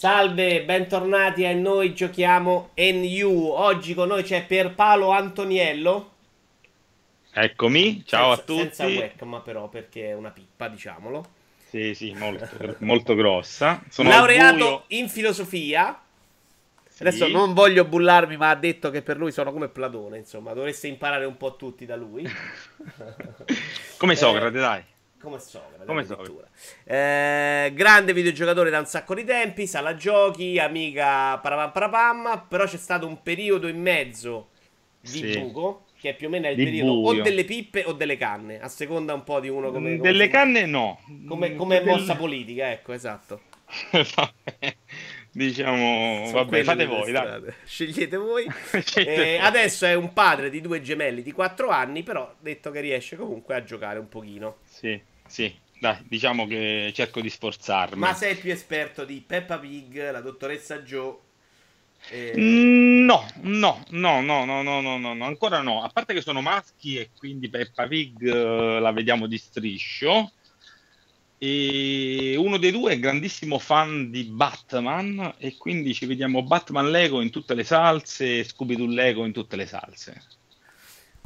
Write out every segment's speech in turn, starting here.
Salve, bentornati a Noi Giochiamo NU. Oggi con noi c'è Pierpaolo Antoniello. Eccomi, ciao senza, a tutti. Senza webcam però perché è una pippa, diciamolo. Sì, sì, molto, molto grossa. Sono Laureato in filosofia. Sì. Adesso non voglio bullarmi, ma ha detto che per lui sono come Platone, insomma, dovreste imparare un po' tutti da lui. come Socrate, eh, dai. Come Socrate, come Socrate. Eh, grande videogiocatore da un sacco di tempi, sala giochi, amica parapam parapam, però c'è stato un periodo in mezzo di sì. buco che più o meno è il di periodo buio. o delle pippe o delle canne, a seconda un po' di uno come... come delle canne no. Come, come Del... mossa politica, ecco, esatto. diciamo, Sono vabbè, fate voi, dai. Scegliete voi. eh, adesso è un padre di due gemelli di 4 anni, però detto che riesce comunque a giocare un pochino. Sì, sì. Dai, diciamo che cerco di sforzarmi. Ma sei più esperto di Peppa Pig, la dottoressa Joe eh... No, no, no, no, no, no, no, no, ancora no. A parte che sono maschi e quindi Peppa Pig uh, la vediamo di striscio. E uno dei due è grandissimo fan di Batman e quindi ci vediamo Batman Lego in tutte le salse e Scooby-Doo Lego in tutte le salse.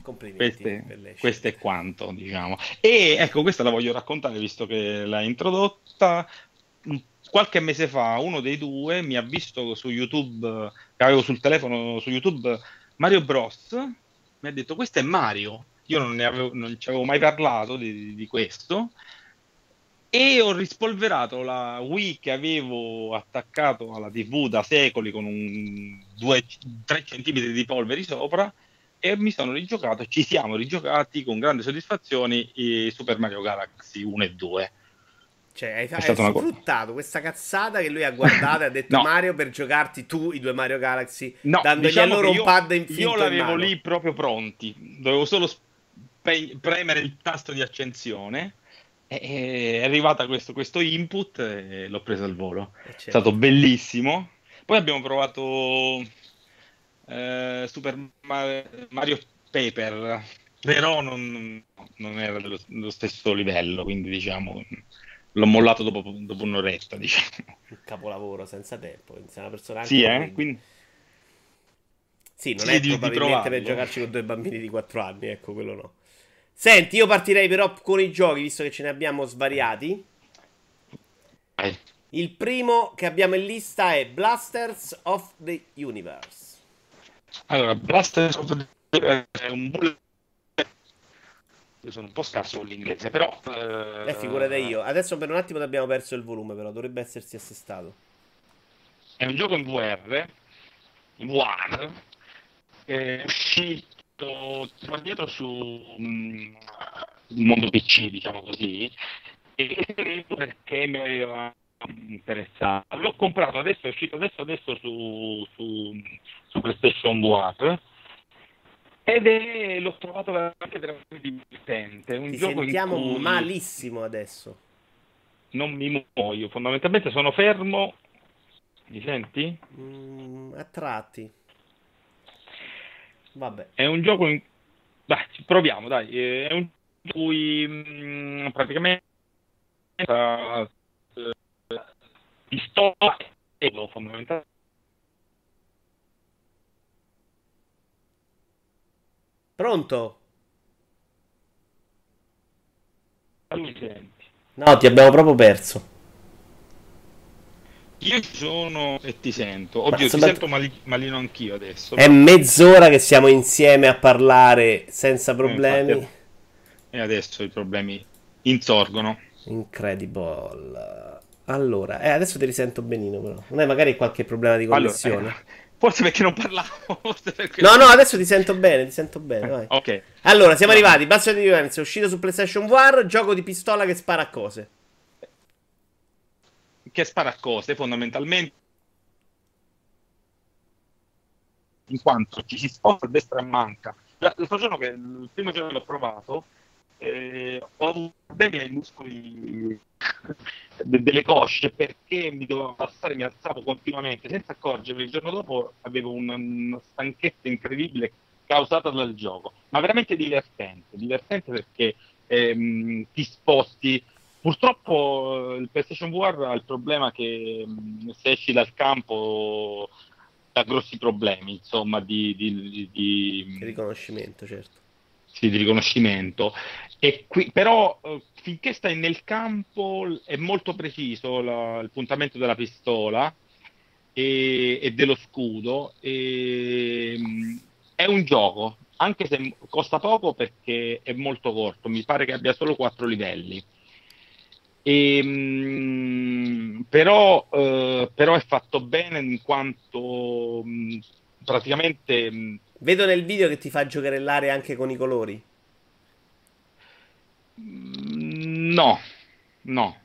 Complimenti. Questo è quanto, diciamo. E ecco, questa la voglio raccontare visto che l'hai introdotta. Un qualche mese fa uno dei due mi ha visto su YouTube, che avevo sul telefono su YouTube, Mario Bros. Mi ha detto questo è Mario. Io non, ne avevo, non ci avevo mai parlato di, di questo. E ho rispolverato la Wii che avevo attaccato alla TV da secoli con un 2-3 cm di polvere sopra e mi sono rigiocato, ci siamo rigiocati con grande soddisfazione Super Mario Galaxy 1 e 2 cioè, hai, hai sfruttato co- questa cazzata che lui ha guardato e ha detto no. Mario per giocarti tu i due Mario Galaxy, no, dandogli diciamo a loro un pad infinito. Io l'avevo lì proprio pronti, dovevo solo spe- premere il tasto di accensione. E è arrivata questo, questo input e l'ho preso al volo. Eh, certo. È stato bellissimo. Poi abbiamo provato eh, Super Mario Paper, però non, non era dello, dello stesso livello, quindi diciamo l'ho mollato dopo, dopo un'oretta, diciamo. Un capolavoro senza tempo. Sei una persona sì, eh? Quindi... Sì, non sì, è di, probabilmente di per giocarci con due bambini di 4 anni, ecco, quello no. Senti, io partirei però con i giochi, visto che ce ne abbiamo svariati. Vai. Il primo che abbiamo in lista è Blasters of the Universe. Allora, Blasters of the Universe è un bullet io sono un po' scarso con l'inglese, però... Eh, eh figurate io. Adesso per un attimo abbiamo perso il volume, però dovrebbe essersi assestato. È un gioco in VR, in VR, è uscito dietro su um, un mondo PC, diciamo così, e perché mi aveva interessato. L'ho comprato adesso, è uscito adesso, adesso su, su, su PlayStation VR ed è, l'ho trovato veramente, veramente divertente. Un Ti gioco sentiamo cui malissimo adesso. Non mi muoio, fondamentalmente sono fermo. Mi senti? Mm, a tratti. Vabbè. È un gioco in... Dai, proviamo, dai. È un gioco in cui mh, mm, praticamente uh, pistola e fondamentalmente Pronto? No, ti abbiamo proprio perso. Io ci sono e ti sento. Oddio, ti sento mali- malino anch'io adesso. È mezz'ora che siamo insieme a parlare senza eh, problemi. Eh, e adesso i problemi insorgono. Incredible. Allora, eh, adesso ti risento benino però. Non è magari qualche problema di connessione. Allora, eh, Forse perché non parlavo. Perché... No, no, adesso ti sento bene, ti sento bene. Vai. ok. Allora, siamo arrivati. Basso di Vivence è uscito su PlayStation VR. Gioco di pistola che spara a cose. Che spara a cose, fondamentalmente. In quanto ci si sposta a destra e manca. L'altro giorno che il primo giorno che l'ho provato, eh, ho avuto problemi ai muscoli delle cosce perché mi dovevo passare, mi alzavo continuamente senza accorgermi. Il giorno dopo avevo una, una stanchezza incredibile causata dal gioco, ma veramente divertente, divertente perché ehm, ti sposti Purtroppo il PlayStation VR ha il problema che se esci dal campo ha grossi problemi, insomma, di, di, di, di riconoscimento, certo. Sì, di riconoscimento. E qui, però finché stai nel campo è molto preciso la, il puntamento della pistola e, e dello scudo. E, è un gioco, anche se costa poco perché è molto corto, mi pare che abbia solo quattro livelli. E, mh, però, eh, però, è fatto bene in quanto mh, praticamente. Mh, Vedo nel video che ti fa giocherellare anche con i colori. No, no.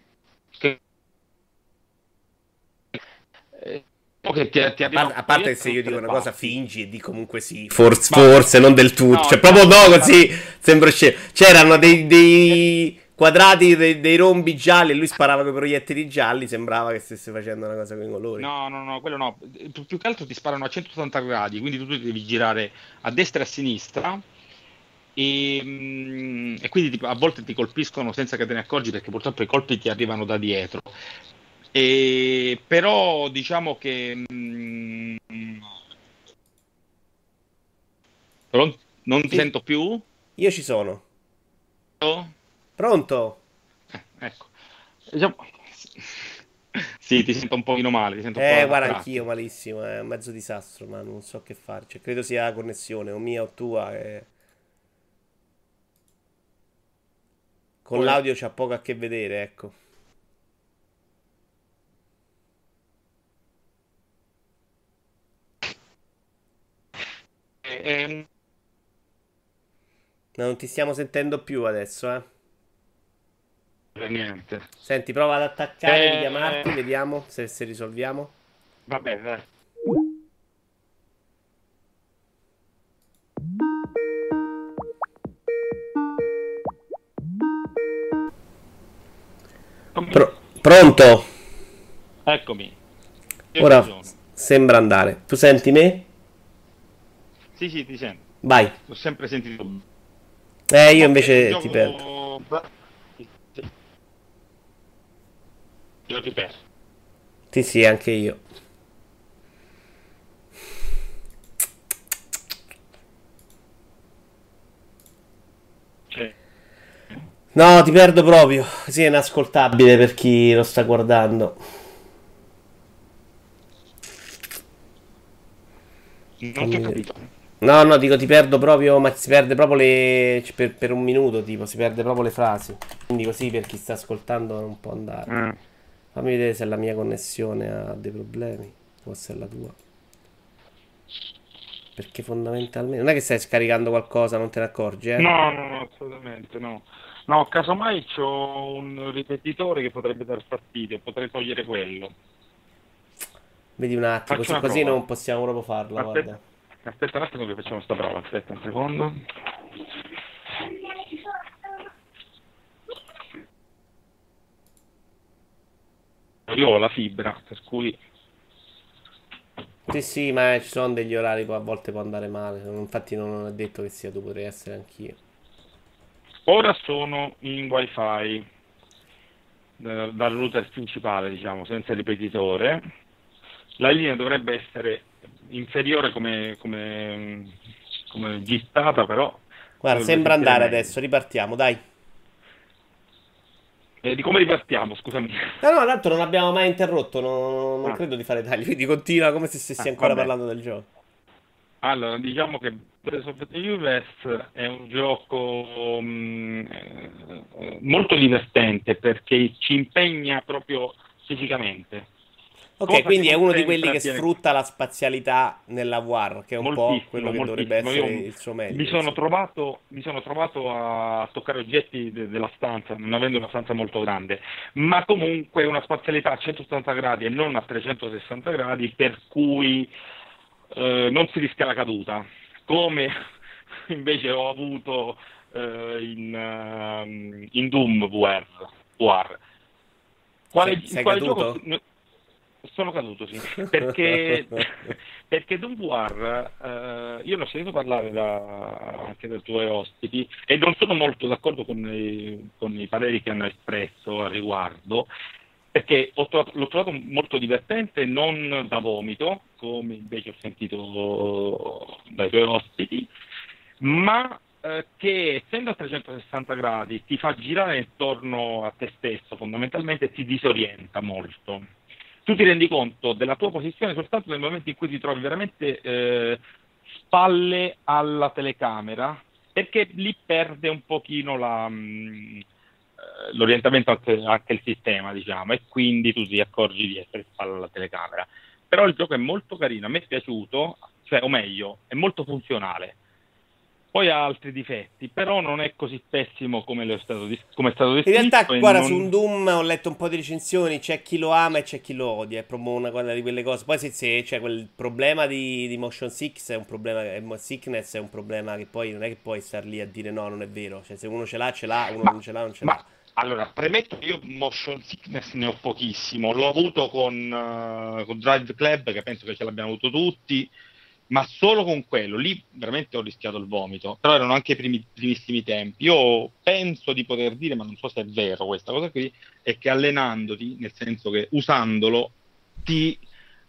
Che... Eh, ti, ti a, parte, a parte se io dico una cosa fingi e di comunque sì, forse, forse non del tutto, no, cioè proprio no, così sembra scemo. C'erano dei, dei quadrati, dei, dei, rombi gialli e lui sparava con i proiettili gialli, sembrava che stesse facendo una cosa con i colori. No, no, no, quello no, più, più che altro ti sparano a 180 gradi, quindi tu devi girare a destra e a sinistra. E, mm, e quindi a volte ti colpiscono senza che te ne accorgi perché purtroppo i colpi ti arrivano da dietro e, però diciamo che mh, mm, non, non ti sento più? Io ci sono. Pronto? Eh, ecco. Diciamo... Sì, ti sento un pochino male. Ti sento eh, guarda, anch'io malissimo. È un mezzo disastro, ma non so che fare. Cioè, credo sia la connessione, o mia o tua. E... Con Poi... l'audio c'ha poco a che vedere, ecco. Ehm... No, non ti stiamo sentendo più adesso, eh. Niente. Senti, prova ad attaccare, eh... richiamarti, vediamo se, se risolviamo. Vabbè, dai. Pro- pronto? Eccomi. Io Ora sembra andare. Tu senti me? Sì, sì, ti sento. Vai. L'ho sempre sentito. Eh, io invece gioco... ti perdo. Io ti perdo. Sì, sì, anche io. No, ti perdo proprio. Sì, è inascoltabile per chi lo sta guardando. Non ti ho capito. No, no, dico ti perdo proprio, ma si perde proprio le... per, per, un minuto, tipo, si perde proprio le frasi. Quindi così per chi sta ascoltando non può andare. Mm. Fammi vedere se la mia connessione ha dei problemi, o se è la tua. Perché fondamentalmente... Non è che stai scaricando qualcosa, non te ne accorgi, eh? No, no, no, assolutamente no. No, casomai c'ho un ripetitore che potrebbe dar fastidio, potrei togliere quello. Vedi un attimo, così, così non possiamo proprio farlo, Aspetta. guarda. Aspetta un attimo che facciamo sta prova, aspetta un secondo. Io ho la fibra, per cui... Sì, sì, ma ci sono degli orari che a volte può andare male. Infatti non è detto che sia tu, potrei essere anch'io. Ora sono in wifi dal router principale, diciamo, senza ripetitore. La linea dovrebbe essere inferiore come, come, come gittata, però... Guarda, sembra andare meglio. adesso, ripartiamo, dai. Eh, di come ripartiamo, scusami. No, no, tanto non abbiamo mai interrotto, non, non ah. credo di fare tagli, quindi continua come se stessi ah, ancora vabbè. parlando del gioco. Allora, diciamo che Breath of the US è un gioco mh, mm, molto divertente perché ci impegna proprio fisicamente Ok, quindi è uno di quelli che sfrutta la spazialità nella VR, che è un po' quello che dovrebbe essere Io il suo meglio. Mi sono, trovato, mi sono, trovato, a toccare oggetti de- della stanza, non avendo una stanza molto grande, ma comunque una spazialità a 180 gradi e non a 360 gradi, per cui eh, non si rischia la caduta, come invece ho avuto eh, in, uh, in, Doom VR. VR. Quale, sei, sei quale gioco? Sono caduto, sì, perché, perché War, eh, io ne ho sentito parlare da, anche dai tuoi ospiti e non sono molto d'accordo con i, con i pareri che hanno espresso a riguardo, perché trovato, l'ho trovato molto divertente, non da vomito, come invece ho sentito dai tuoi ospiti, ma eh, che essendo a 360 gradi ti fa girare intorno a te stesso fondamentalmente ti disorienta molto. Tu ti rendi conto della tua posizione soltanto nel momento in cui ti trovi veramente eh, spalle alla telecamera, perché lì perde un pochino la, mm, eh, l'orientamento anche, anche, il sistema, diciamo, e quindi tu ti accorgi di essere spalle alla telecamera. Però il gioco è molto carino, a me è piaciuto, cioè, o meglio, è molto funzionale poi ha altri difetti, però non è così pessimo come, è stato, come è stato descritto. In realtà, guarda, non... su un Doom ho letto un po' di recensioni, c'è chi lo ama e c'è chi lo odia, è proprio una cosa di quelle cose. Poi se, se cioè, quel problema di, di, motion sickness è un problema, sickness è un problema che poi non è che puoi star lì a dire no, non è vero. Cioè, se uno ce l'ha, ce l'ha, uno ma, non ce l'ha, non ce ma... l'ha. Allora, premetto che io motion sickness ne ho pochissimo, l'ho avuto con, uh, con Drive Club, che penso che ce l'abbiamo avuto tutti, ma solo con quello, lì veramente ho rischiato il vomito, però erano anche i primi, primissimi tempi. Io penso di poter dire, ma non so se è vero questa cosa qui, è che allenandoti, nel senso che usandolo, ti,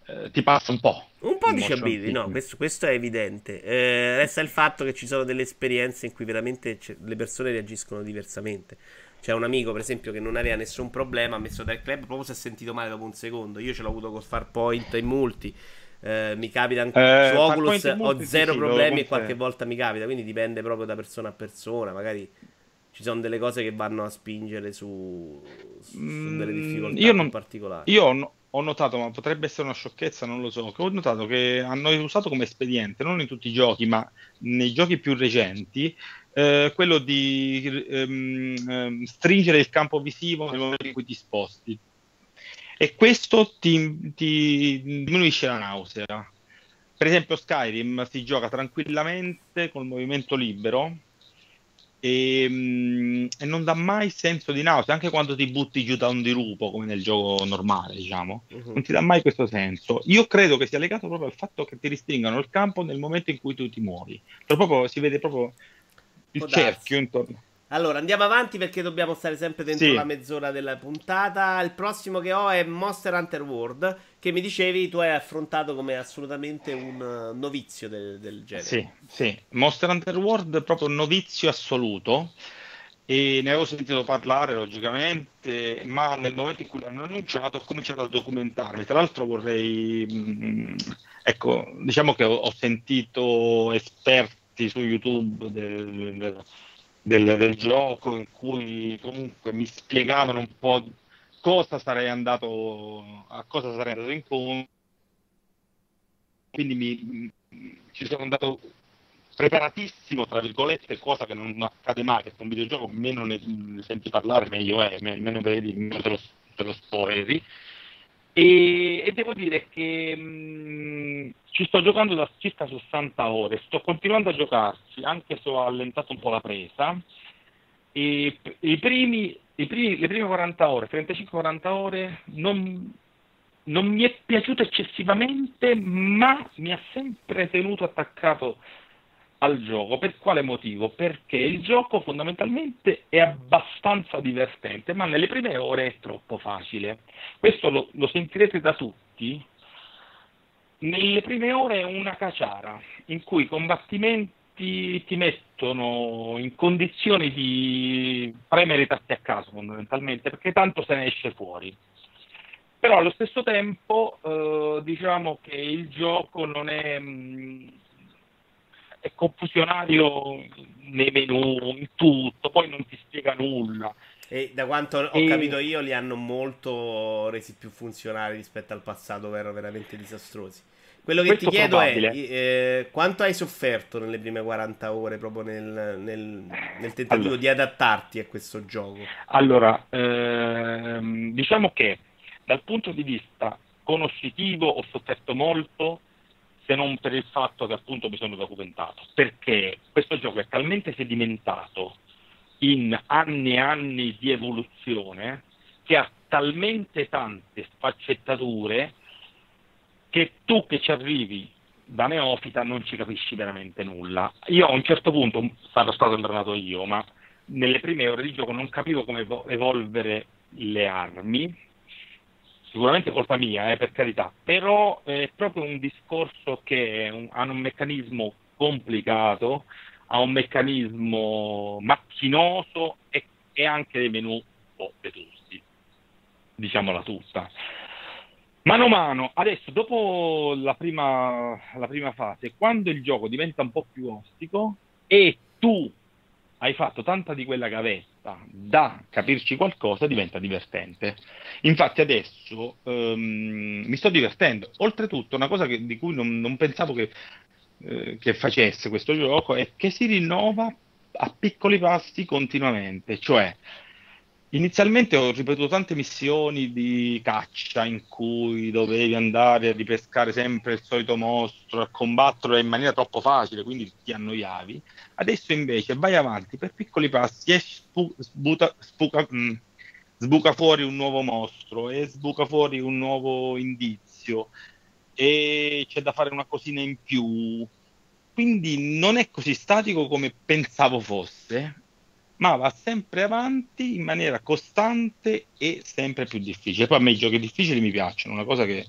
eh, ti passa un po'. Un po' di ability, no, questo, questo, è evidente. Eh, resta il fatto che ci sono delle esperienze in cui veramente le persone reagiscono diversamente. C'è un amico, per esempio, che non aveva nessun problema, ha messo del club, proprio si è sentito male dopo un secondo. Io ce l'ho avuto col Farpoint in multi. Eh, mi capita anche eh, su Oculus ho zero problemi e qualche volta mi capita, quindi dipende proprio da persona a persona, magari ci sono delle cose che vanno a spingere su, su mm, delle difficoltà io non, particolari. Io ho, ho notato, ma potrebbe essere una sciocchezza, non lo so, che ho notato che hanno usato come espediente, non in tutti i giochi, ma nei giochi più recenti, eh, quello di ehm, ehm, stringere il campo visivo nel momento in cui ti sposti e questo ti, ti diminuisce la nausea. Per esempio Skyrim si gioca tranquillamente col movimento libero e, mm, e, non dà mai senso di nausea, anche quando ti butti giù da un dirupo, come nel gioco normale, diciamo, uh-huh. non ti dà mai questo senso. Io credo che sia legato proprio al fatto che ti ristringano il campo nel momento in cui tu ti muovi. Proprio, si vede proprio il cerchio intorno. Allora, andiamo avanti perché dobbiamo stare sempre dentro sì. la mezz'ora della puntata. Il prossimo che ho è Monster Hunter World, che mi dicevi tu hai affrontato come assolutamente un uh, novizio del, del genere. Sì, sì. Monster Hunter World proprio un novizio assoluto. E ne avevo sentito parlare logicamente, ma nel momento in cui l'hanno annunciato ho cominciato a documentarmi. Tra l'altro vorrei, mh, mm, ecco, diciamo che ho, ho sentito esperti su YouTube del, del del, del, gioco in cui comunque mi spiegavano un po' cosa sarei andato a cosa sarei andato incontro. Quindi mi, ci sono andato preparatissimo tra virgolette cosa che non accade mai con un videogioco meno ne, ne senti parlare meglio è meno vedi meno te lo, te lo spoileri e, e, devo dire che mh, mm, ci sto giocando da circa 60 ore, sto continuando a giocarci, anche se ho allentato un po' la presa. E, i primi, i primi, le prime 40 ore, 35-40 ore, non, non mi è piaciuto eccessivamente, ma mi ha sempre tenuto attaccato al gioco. Per quale motivo? Perché il gioco fondamentalmente è abbastanza divertente, ma nelle prime ore è troppo facile. Questo lo, lo sentirete da tutti. Nelle prime ore è una caciara in cui i combattimenti ti mettono in condizioni di premere i tasti a caso fondamentalmente, perché tanto se ne esce fuori. Però allo stesso tempo eh, diciamo che il gioco non è... Mh, è confusionario nei menu, in tutto, poi non ti spiega nulla. E da quanto ho e... capito io, li hanno molto resi più funzionali rispetto al passato, dove erano veramente disastrosi. Quello che Questo ti chiedo probabile. è eh, quanto hai sofferto nelle prime 40 ore proprio nel, nel, nel tentativo allora. di adattarti a questo gioco? Allora, ehm, diciamo che dal punto di vista conoscitivo ho sofferto molto se non per il fatto che appunto mi sono documentato, perché questo gioco è talmente sedimentato in anni e anni di evoluzione che ha talmente tante sfaccettature che tu che ci arrivi da neofita non ci capisci veramente nulla. Io a un certo punto, sarò stato imbranato io, ma nelle prime ore di gioco non capivo come evolvere le armi, sicuramente colpa mia, eh, per carità, però è proprio un discorso che ha un meccanismo complicato, ha un meccanismo macchinoso e, e anche dei menu un po' vetusti, diciamola tutta. Mano a mano, adesso dopo la prima, la prima fase, quando il gioco diventa un po' più ostico e tu hai fatto tanta di quella gavetta da capirci qualcosa, diventa divertente. Infatti adesso um, mi sto divertendo. Oltretutto, una cosa che, di cui non, non pensavo che, eh, che, facesse questo gioco è che si rinnova a piccoli passi continuamente. Cioè, inizialmente ho ripetuto tante missioni di caccia in cui dovevi andare a ripescare sempre il solito mostro, a combatterlo in maniera troppo facile, quindi ti annoiavi Adesso invece vai avanti per piccoli passi e spu- sbuta, spuca, mh, mm, sbuca fuori un nuovo mostro e sbuca fuori un nuovo indizio e c'è da fare una cosina in più. Quindi non è così statico come pensavo fosse, ma va sempre avanti in maniera costante e sempre più difficile. Poi a me i giochi difficili mi piacciono, una cosa che,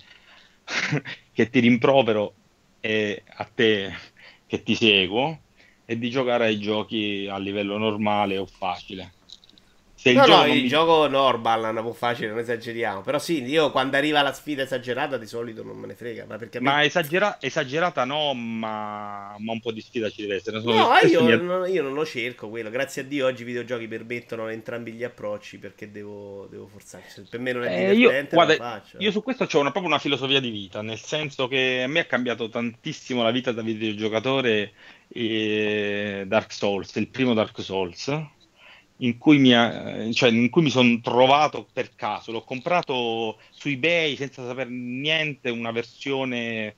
che ti rimprovero è a te che ti seguo e di giocare ai giochi a livello normale o facile. Il no, gioco no, il mi... gioco normal è un po' facile, non esageriamo. Però sì, io quando arriva la sfida esagerata di solito non me ne frega. Ma, perché ma me... esagera... esagerata no, ma... ma... un po' di sfida ci deve essere. No, io, mi... non, io, non lo cerco quello. Grazie a Dio oggi i videogiochi permettono entrambi gli approcci perché devo, devo forzare. per me non è eh, divertente, io, guarda, io su questo ho una, proprio una filosofia di vita, nel senso che a me ha cambiato tantissimo la vita da videogiocatore Dark Souls, il primo Dark Souls, in cui mi, cioè, mi sono trovato per caso. L'ho comprato su eBay senza sapere niente, una versione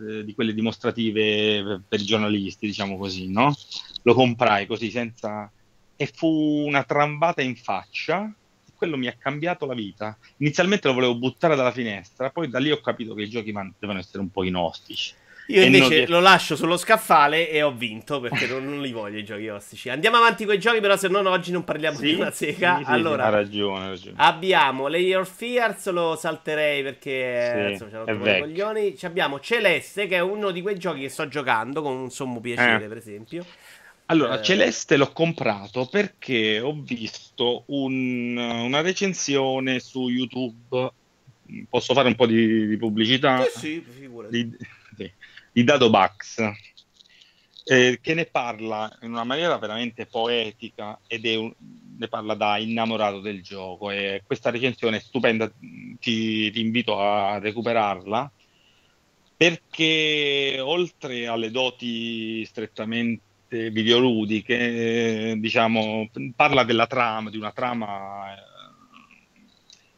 eh, di quelle dimostrative per, i giornalisti, diciamo così, no? Lo comprai così senza... e fu una trambata in faccia. Quello mi ha cambiato la vita. Inizialmente lo volevo buttare dalla finestra, poi da lì ho capito che i giochi devono essere un po' inostici. Io invece lo lascio sullo scaffale e ho vinto perché non, non, li voglio i giochi ostici. Andiamo avanti con i giochi, però se no oggi non parliamo sì, di una sega. Sì, allora, ha ragione, ha ragione. Abbiamo Layer of Fears, lo salterei perché sì, insomma, c'hanno coglioni. Abbiamo Celeste, che è uno di quei giochi che sto giocando con un sommo piacere, eh. per esempio. Allora, eh... Celeste l'ho comprato perché ho visto un, una recensione su YouTube. Posso fare un po' di, di pubblicità? Sì, sì, figurati. Di, sì di Dado Bax, eh, che ne parla in una maniera veramente poetica ed un, ne parla da innamorato del gioco. E questa recensione è stupenda, ti, ti invito a recuperarla perché oltre alle doti strettamente videoludiche, diciamo, parla della trama, di una trama eh,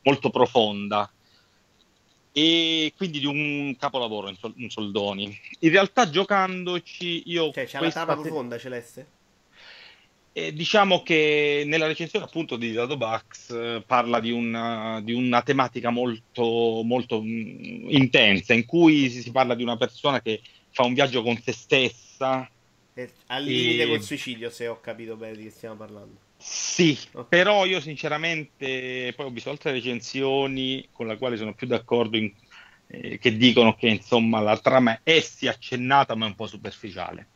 molto profonda e quindi di un capolavoro in, sol- in soldoni. In realtà giocandoci io... Cioè c'è la trama profonda Celeste? E diciamo che nella recensione appunto di Dado Bugs eh, parla di una, di una, tematica molto, molto mh, mm, intensa in cui si, si, parla di una persona che fa un viaggio con se stessa. E al limite e... col suicidio, se ho capito bene di che stiamo parlando. Sì, okay. però io sinceramente poi ho visto altre recensioni con le quali sono più d'accordo in, eh, che dicono che insomma la trama è sì accennata ma è un po' superficiale.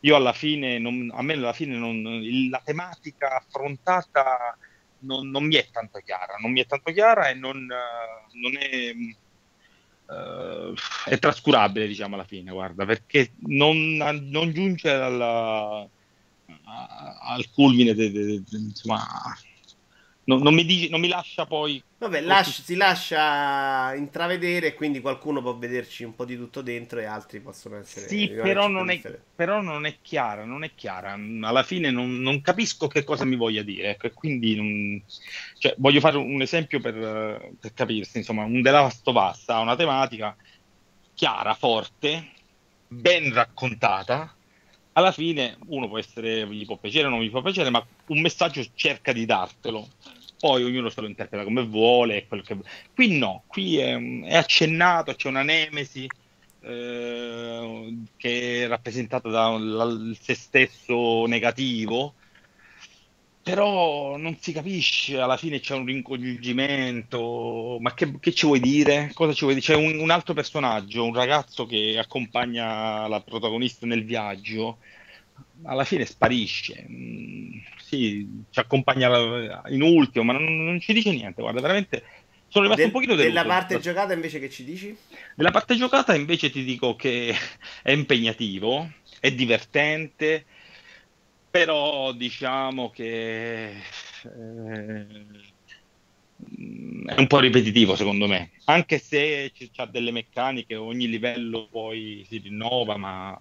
Io alla fine, non, a me alla fine non, la tematica affrontata non, non, mi è tanto chiara, non mi è tanto chiara e non, non è, uh, è trascurabile diciamo alla fine, guarda, perché non, non giunge alla al culmine, de, de, de, insomma, non, non, mi dice, non, mi lascia poi. Vabbè, lascia, si lascia intravedere, quindi qualcuno può vederci un po' di tutto dentro e altri possono essere. Sì, però non, è, però non, è, chiara, non è chiara. Alla fine non, non capisco che cosa mi voglia dire. Ecco, quindi cioè, voglio fare un esempio per, per capirsi. Insomma, un The Last of Us ha una tematica chiara, forte, ben raccontata alla fine uno può essere, gli può piacere o non gli può piacere, ma un messaggio cerca di dartelo. poi ognuno se lo interpreta come vuole. Che... Qui no, qui è, è, accennato, c'è una nemesi eh, che è rappresentata da se stesso negativo, però non si capisce, alla fine c'è un rincoglionimento, ma che, che, ci vuoi dire? Cosa ci vuoi dire? C'è un, un, altro personaggio, un ragazzo che accompagna la protagonista nel viaggio, alla fine sparisce, mm, sì, ci accompagna in ultimo, ma non, non ci dice niente, guarda, veramente sono rimasto Del, un pochino deluso. Della parte giocata invece che ci dici? Della parte giocata invece ti dico che è impegnativo, è divertente, però diciamo che eh, è un po' ripetitivo secondo me, anche se ha delle meccaniche, ogni livello poi si rinnova, ma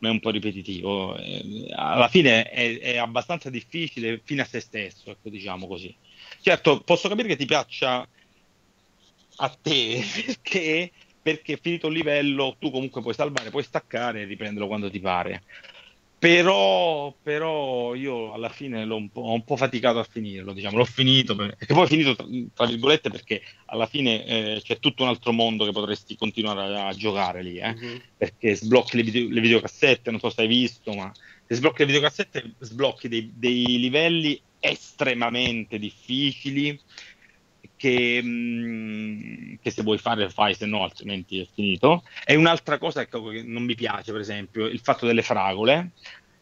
è un po' ripetitivo. Eh, alla fine è, è, abbastanza difficile fino a se stesso, ecco, diciamo così. Certo, posso capire che ti piaccia a te perché, perché finito il livello tu comunque puoi salvare, puoi staccare e riprenderlo quando ti pare. Però, però io alla fine l'ho un po', ho un po' faticato a finirlo, diciamo, l'ho finito, per, e poi ho finito tra, tra, virgolette perché alla fine eh, c'è tutto un altro mondo che potresti continuare a, a giocare lì, eh? mm-hmm. perché sblocchi le, video, le, videocassette, non so se hai visto, ma se sblocchi le videocassette sblocchi dei, dei livelli estremamente difficili che, mh, mm, che, se vuoi fare fai, se no altrimenti è finito. E un'altra cosa ecco, che non mi piace, per esempio, il fatto delle fragole.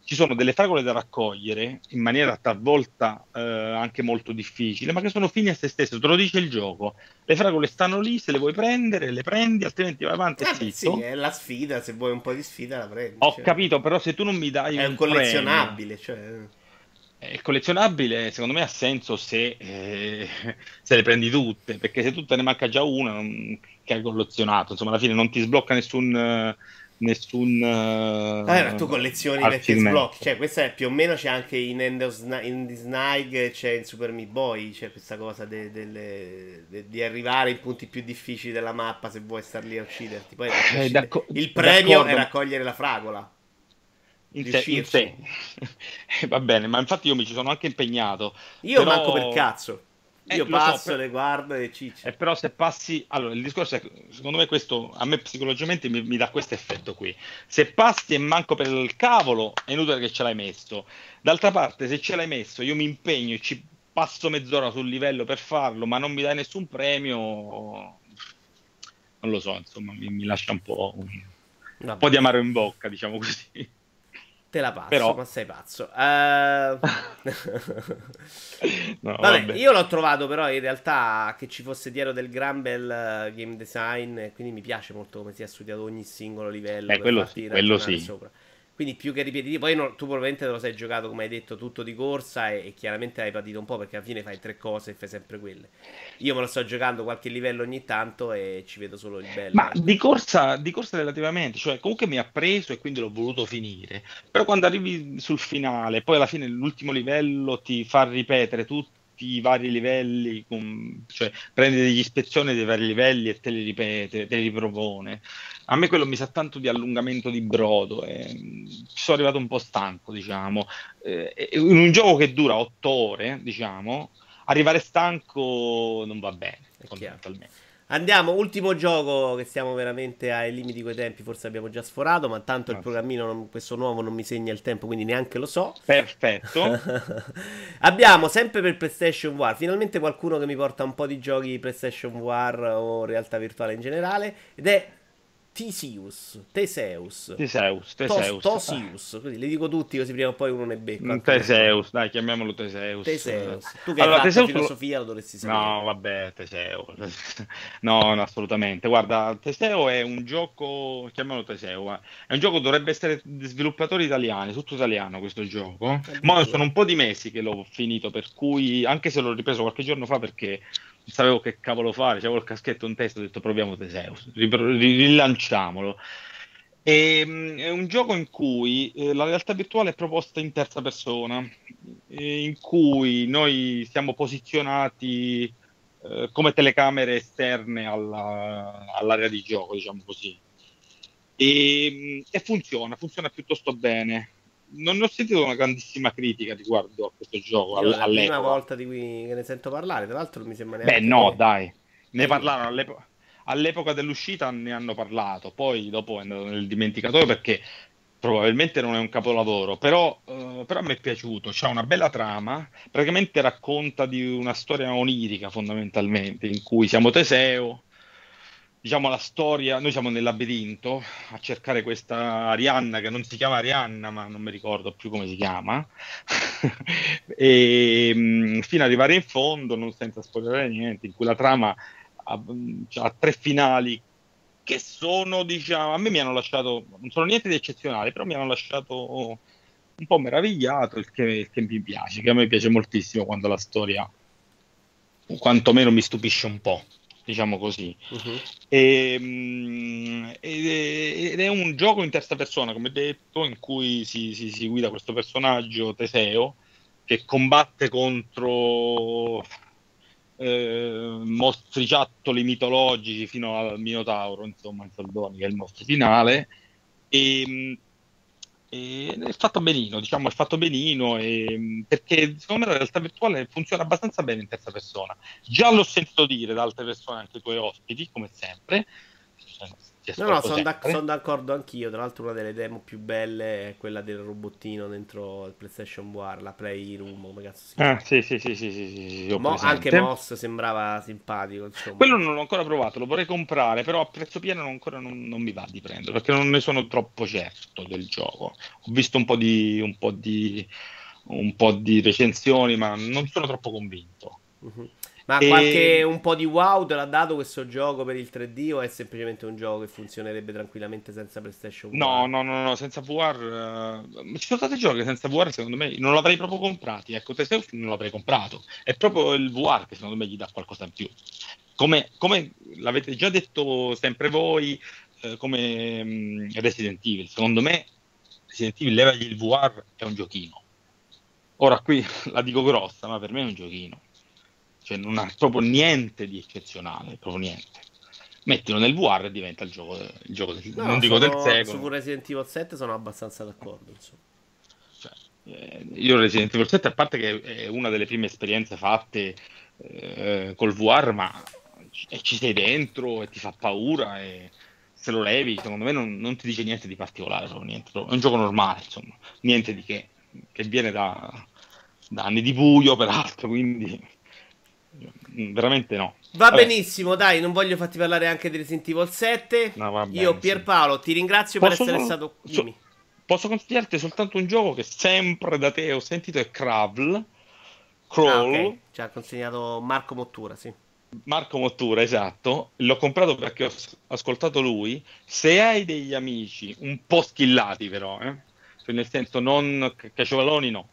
Ci sono delle fragole da raccogliere in maniera talvolta eh, anche molto difficile, ma che sono fini a se stesse, te lo dice il gioco. Le fragole stanno lì, se le vuoi prendere, le prendi, altrimenti vai avanti eh, e Sì, è la sfida, se vuoi un po' di sfida la prendi. Ho cioè. capito, però se tu non mi dai... È un, un collezionabile, premio, cioè il collezionabile secondo me ha senso se, eh, se, le prendi tutte, perché se tu te ne manca già una non, che hai collezionato, insomma alla fine non ti sblocca nessun... nessun allora, tu collezioni perché sblocchi, cioè questa è più o meno c'è anche in End of Sni- in Snag, c'è in Super Meat Boy, c'è questa cosa de- de- de- di arrivare ai punti più difficili della mappa se vuoi star lì a ucciderti. Poi eh, il premio d'accordo. è raccogliere la fragola in sé, in sé. Va bene, ma infatti io mi ci sono anche impegnato. Io però... manco per cazzo. Eh, io passo, so, per... le guardo e ciccio. Eh, però se passi... Allora, il discorso è, secondo me questo, a me psicologicamente mi, mi dà questo effetto qui. Se passi e manco per il cavolo, è inutile che ce l'hai messo. D'altra parte, se ce l'hai messo, io mi impegno e ci passo mezz'ora sul livello per farlo, ma non mi dai nessun premio... Non lo so, insomma, mi, mi lascia un po'... Un po' di amaro in bocca, diciamo così. Te la passo, Però... ma sei pazzo. Uh... no, vabbè, vabbè, io l'ho trovato però in realtà che ci fosse dietro del gran bel uh, game design, quindi mi piace molto come si è studiato ogni singolo livello. Eh, quello, quello sì. Sopra. Quindi più che ripetitivo, poi no, tu probabilmente te lo sei giocato come hai detto tutto di corsa e, e, chiaramente hai patito un po' perché alla fine fai tre cose e fai sempre quelle. Io me lo sto giocando qualche livello ogni tanto e ci vedo solo il bello. Ma di corsa, di corsa relativamente, cioè comunque mi ha preso e quindi l'ho voluto finire. Però quando arrivi sul finale, poi alla fine l'ultimo livello ti fa ripetere tutti i vari livelli, con, cioè prende degli ispezioni dei vari livelli e te li ripete, te li ripropone a me quello mi sa tanto di allungamento di brodo e ci sono arrivato un po' stanco, diciamo. Eh, in un gioco che dura otto ore, diciamo, arrivare stanco non va bene, fondamentalmente. Andiamo, ultimo gioco che siamo veramente ai limiti di quei tempi, forse abbiamo già sforato, ma tanto il programmino, non, questo nuovo non mi segna il tempo, quindi neanche lo so. Perfetto. abbiamo sempre per PlayStation War, finalmente qualcuno che mi porta un po' di giochi PlayStation War o realtà virtuale in generale, ed è Tisius, Teseus, Teseus, Teseus. Tos, Tosius, così li dico tutti così prima o poi uno ne becca. Teseus, dai, chiamiamolo Teseus. Teseus. Tu che allora, hai fatto filosofia lo dovresti sapere. No, vabbè, Teseo. No, no, assolutamente. Guarda, Teseo è un gioco, chiamiamolo Teseo, eh. è un gioco dovrebbe essere sviluppatori italiani, tutto italiano questo gioco. Ma sono un po' di mesi che l'ho finito, per cui anche se l'ho ripreso qualche giorno fa perché sapevo che cavolo fare, avevo il caschetto in testa, ho detto proviamo Teseus, rilanciamolo. E, ehm, è un gioco in cui eh, la realtà virtuale è proposta in terza persona, in cui noi siamo posizionati eh, come telecamere esterne alla, all'area di gioco, diciamo così. E, e funziona, funziona piuttosto bene non ho sentito una grandissima critica riguardo a questo gioco. Io all- la prima volta di cui ne sento parlare, tra l'altro mi sembra Beh, no, che... dai. Ne parlarono all'epoca, all'epoca dell'uscita, ne hanno parlato, poi dopo è andato nel dimenticatoio perché probabilmente non è un capolavoro, però, uh, però a me è piaciuto, c'ha una bella trama, praticamente racconta di una storia onirica fondamentalmente, in cui siamo Teseo, diciamo la storia, noi siamo nel labirinto a cercare questa Arianna che non si chiama Arianna, ma non mi ricordo più come si chiama, e mh, fino ad arrivare in fondo, non senza spoilerare niente, in cui la trama ha, ha tre finali che sono, diciamo, a me mi hanno lasciato, non sono niente di eccezionale, però mi hanno lasciato un po' meravigliato, il che, il che mi piace, che a me piace moltissimo quando la storia, quantomeno mi stupisce un po', diciamo così. Uh-huh. E, ed, è, un gioco in terza persona, come detto, in cui si, si, si guida questo personaggio, Teseo, che combatte contro eh, mostriciattoli mitologici fino al Minotauro, insomma, in soldoni, che è il mostro finale. E, è fatto benino, diciamo, è fatto benino e, perché secondo me la realtà virtuale funziona abbastanza bene in terza persona. Già l'ho sentito dire da altre persone, anche i tuoi ospiti, come sempre. No, no, sono, d'ac- son d'accordo anch'io. Tra l'altro, una delle demo più belle è quella del robottino dentro il PlayStation VR, la Playroom. Come cazzo si chiama? Ah, sì, sì, sì, sì, sì, sì Mo- anche Moss sembrava simpatico. Insomma. Quello non l'ho ancora provato, lo vorrei comprare, però a prezzo pieno non, ancora non, non mi va di prendere perché non ne sono troppo certo del gioco. Ho visto un po' di, un po di, un po di recensioni, ma non sono troppo convinto. Uh-huh. Ma e... qualche un po' di wow te l'ha dato questo gioco per il 3D o è semplicemente un gioco che funzionerebbe tranquillamente senza PlayStation VR? No, no, no, no senza VR. Uh... Ci sono stati giochi senza VR, secondo me, non l'avrei proprio comprati. Ecco, Teseo non l'avrei comprato. È proprio il VR che secondo me gli dà qualcosa in più. Come, come l'avete già detto sempre voi, eh, come um, Resident Evil, secondo me Resident Evil levagli il VR è un giochino. Ora qui la dico grossa, ma per me è un giochino cioè non ha proprio niente di eccezionale, proprio niente. Mettilo nel VR e diventa il gioco, il gioco del, no, non dico del secolo. Su Resident Evil 7 sono abbastanza d'accordo. Cioè, eh, io Resident Evil 7, a parte che è una delle prime esperienze fatte eh, col VR, ma e ci sei dentro e ti fa paura e se lo levi, secondo me non, non ti dice niente di particolare, niente, è un gioco normale, insomma, niente di che, che viene da, da anni di buio, peraltro, quindi veramente no. Va Vabbè. benissimo, dai, non voglio farti parlare anche di Resident Evil 7. No, bene, Io, Pierpaolo, sì. ti ringrazio Posso per essere stato qui. posso consigliarti soltanto un gioco che sempre da te ho sentito è Crawl. Crawl. Ah, okay. Ci ha consegnato Marco Mottura, sì. Marco Mottura, esatto. L'ho comprato perché ho ascoltato lui. Se hai degli amici un po' schillati, però, eh? cioè nel senso non caciovaloni, no,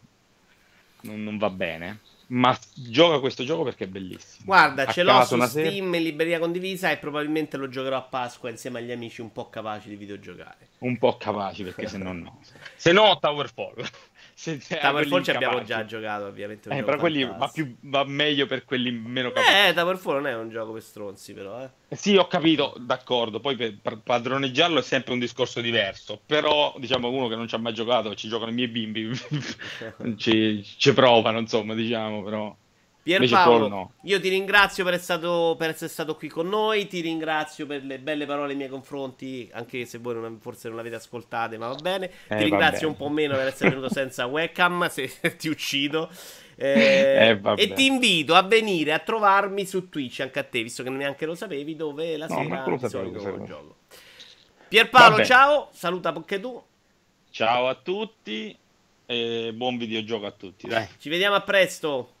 non, non va bene ma gioca questo gioco perché è bellissimo. Guarda, a ce l'ho su Steam sera... in libreria condivisa e probabilmente lo giocherò a Pasqua insieme agli amici un po' capaci di videogiocare. Un po' capaci perché se no no. Se no Towerfall. Towerfall ci abbiamo già giocato, ovviamente. Eh, però quelli va, più, va, meglio per quelli meno capaci. Eh, Towerfall non è un gioco per stronzi, però. Eh. eh. Sì, ho capito, d'accordo. Poi per, per padroneggiarlo è sempre un discorso diverso. Però, diciamo, uno che non ci ha mai giocato, ci giocano i miei bimbi, ci, ci provano, insomma, diciamo, però. Pierpaolo, no. io ti ringrazio per, stato, per, essere stato qui con noi, ti ringrazio per le belle parole nei miei confronti, anche se voi non, forse non l'avete ascoltate, ma va bene. Eh, ti ringrazio un po' meno per essere venuto senza webcam, se ti uccido. Eh, eh, e ti invito a venire a trovarmi su Twitch anche a te, visto che neanche lo sapevi, dove la no, sera di solito gioco. Pierpaolo, ciao, saluta anche tu. Ciao a tutti e buon videogioco a tutti. Dai. Ci vediamo a presto.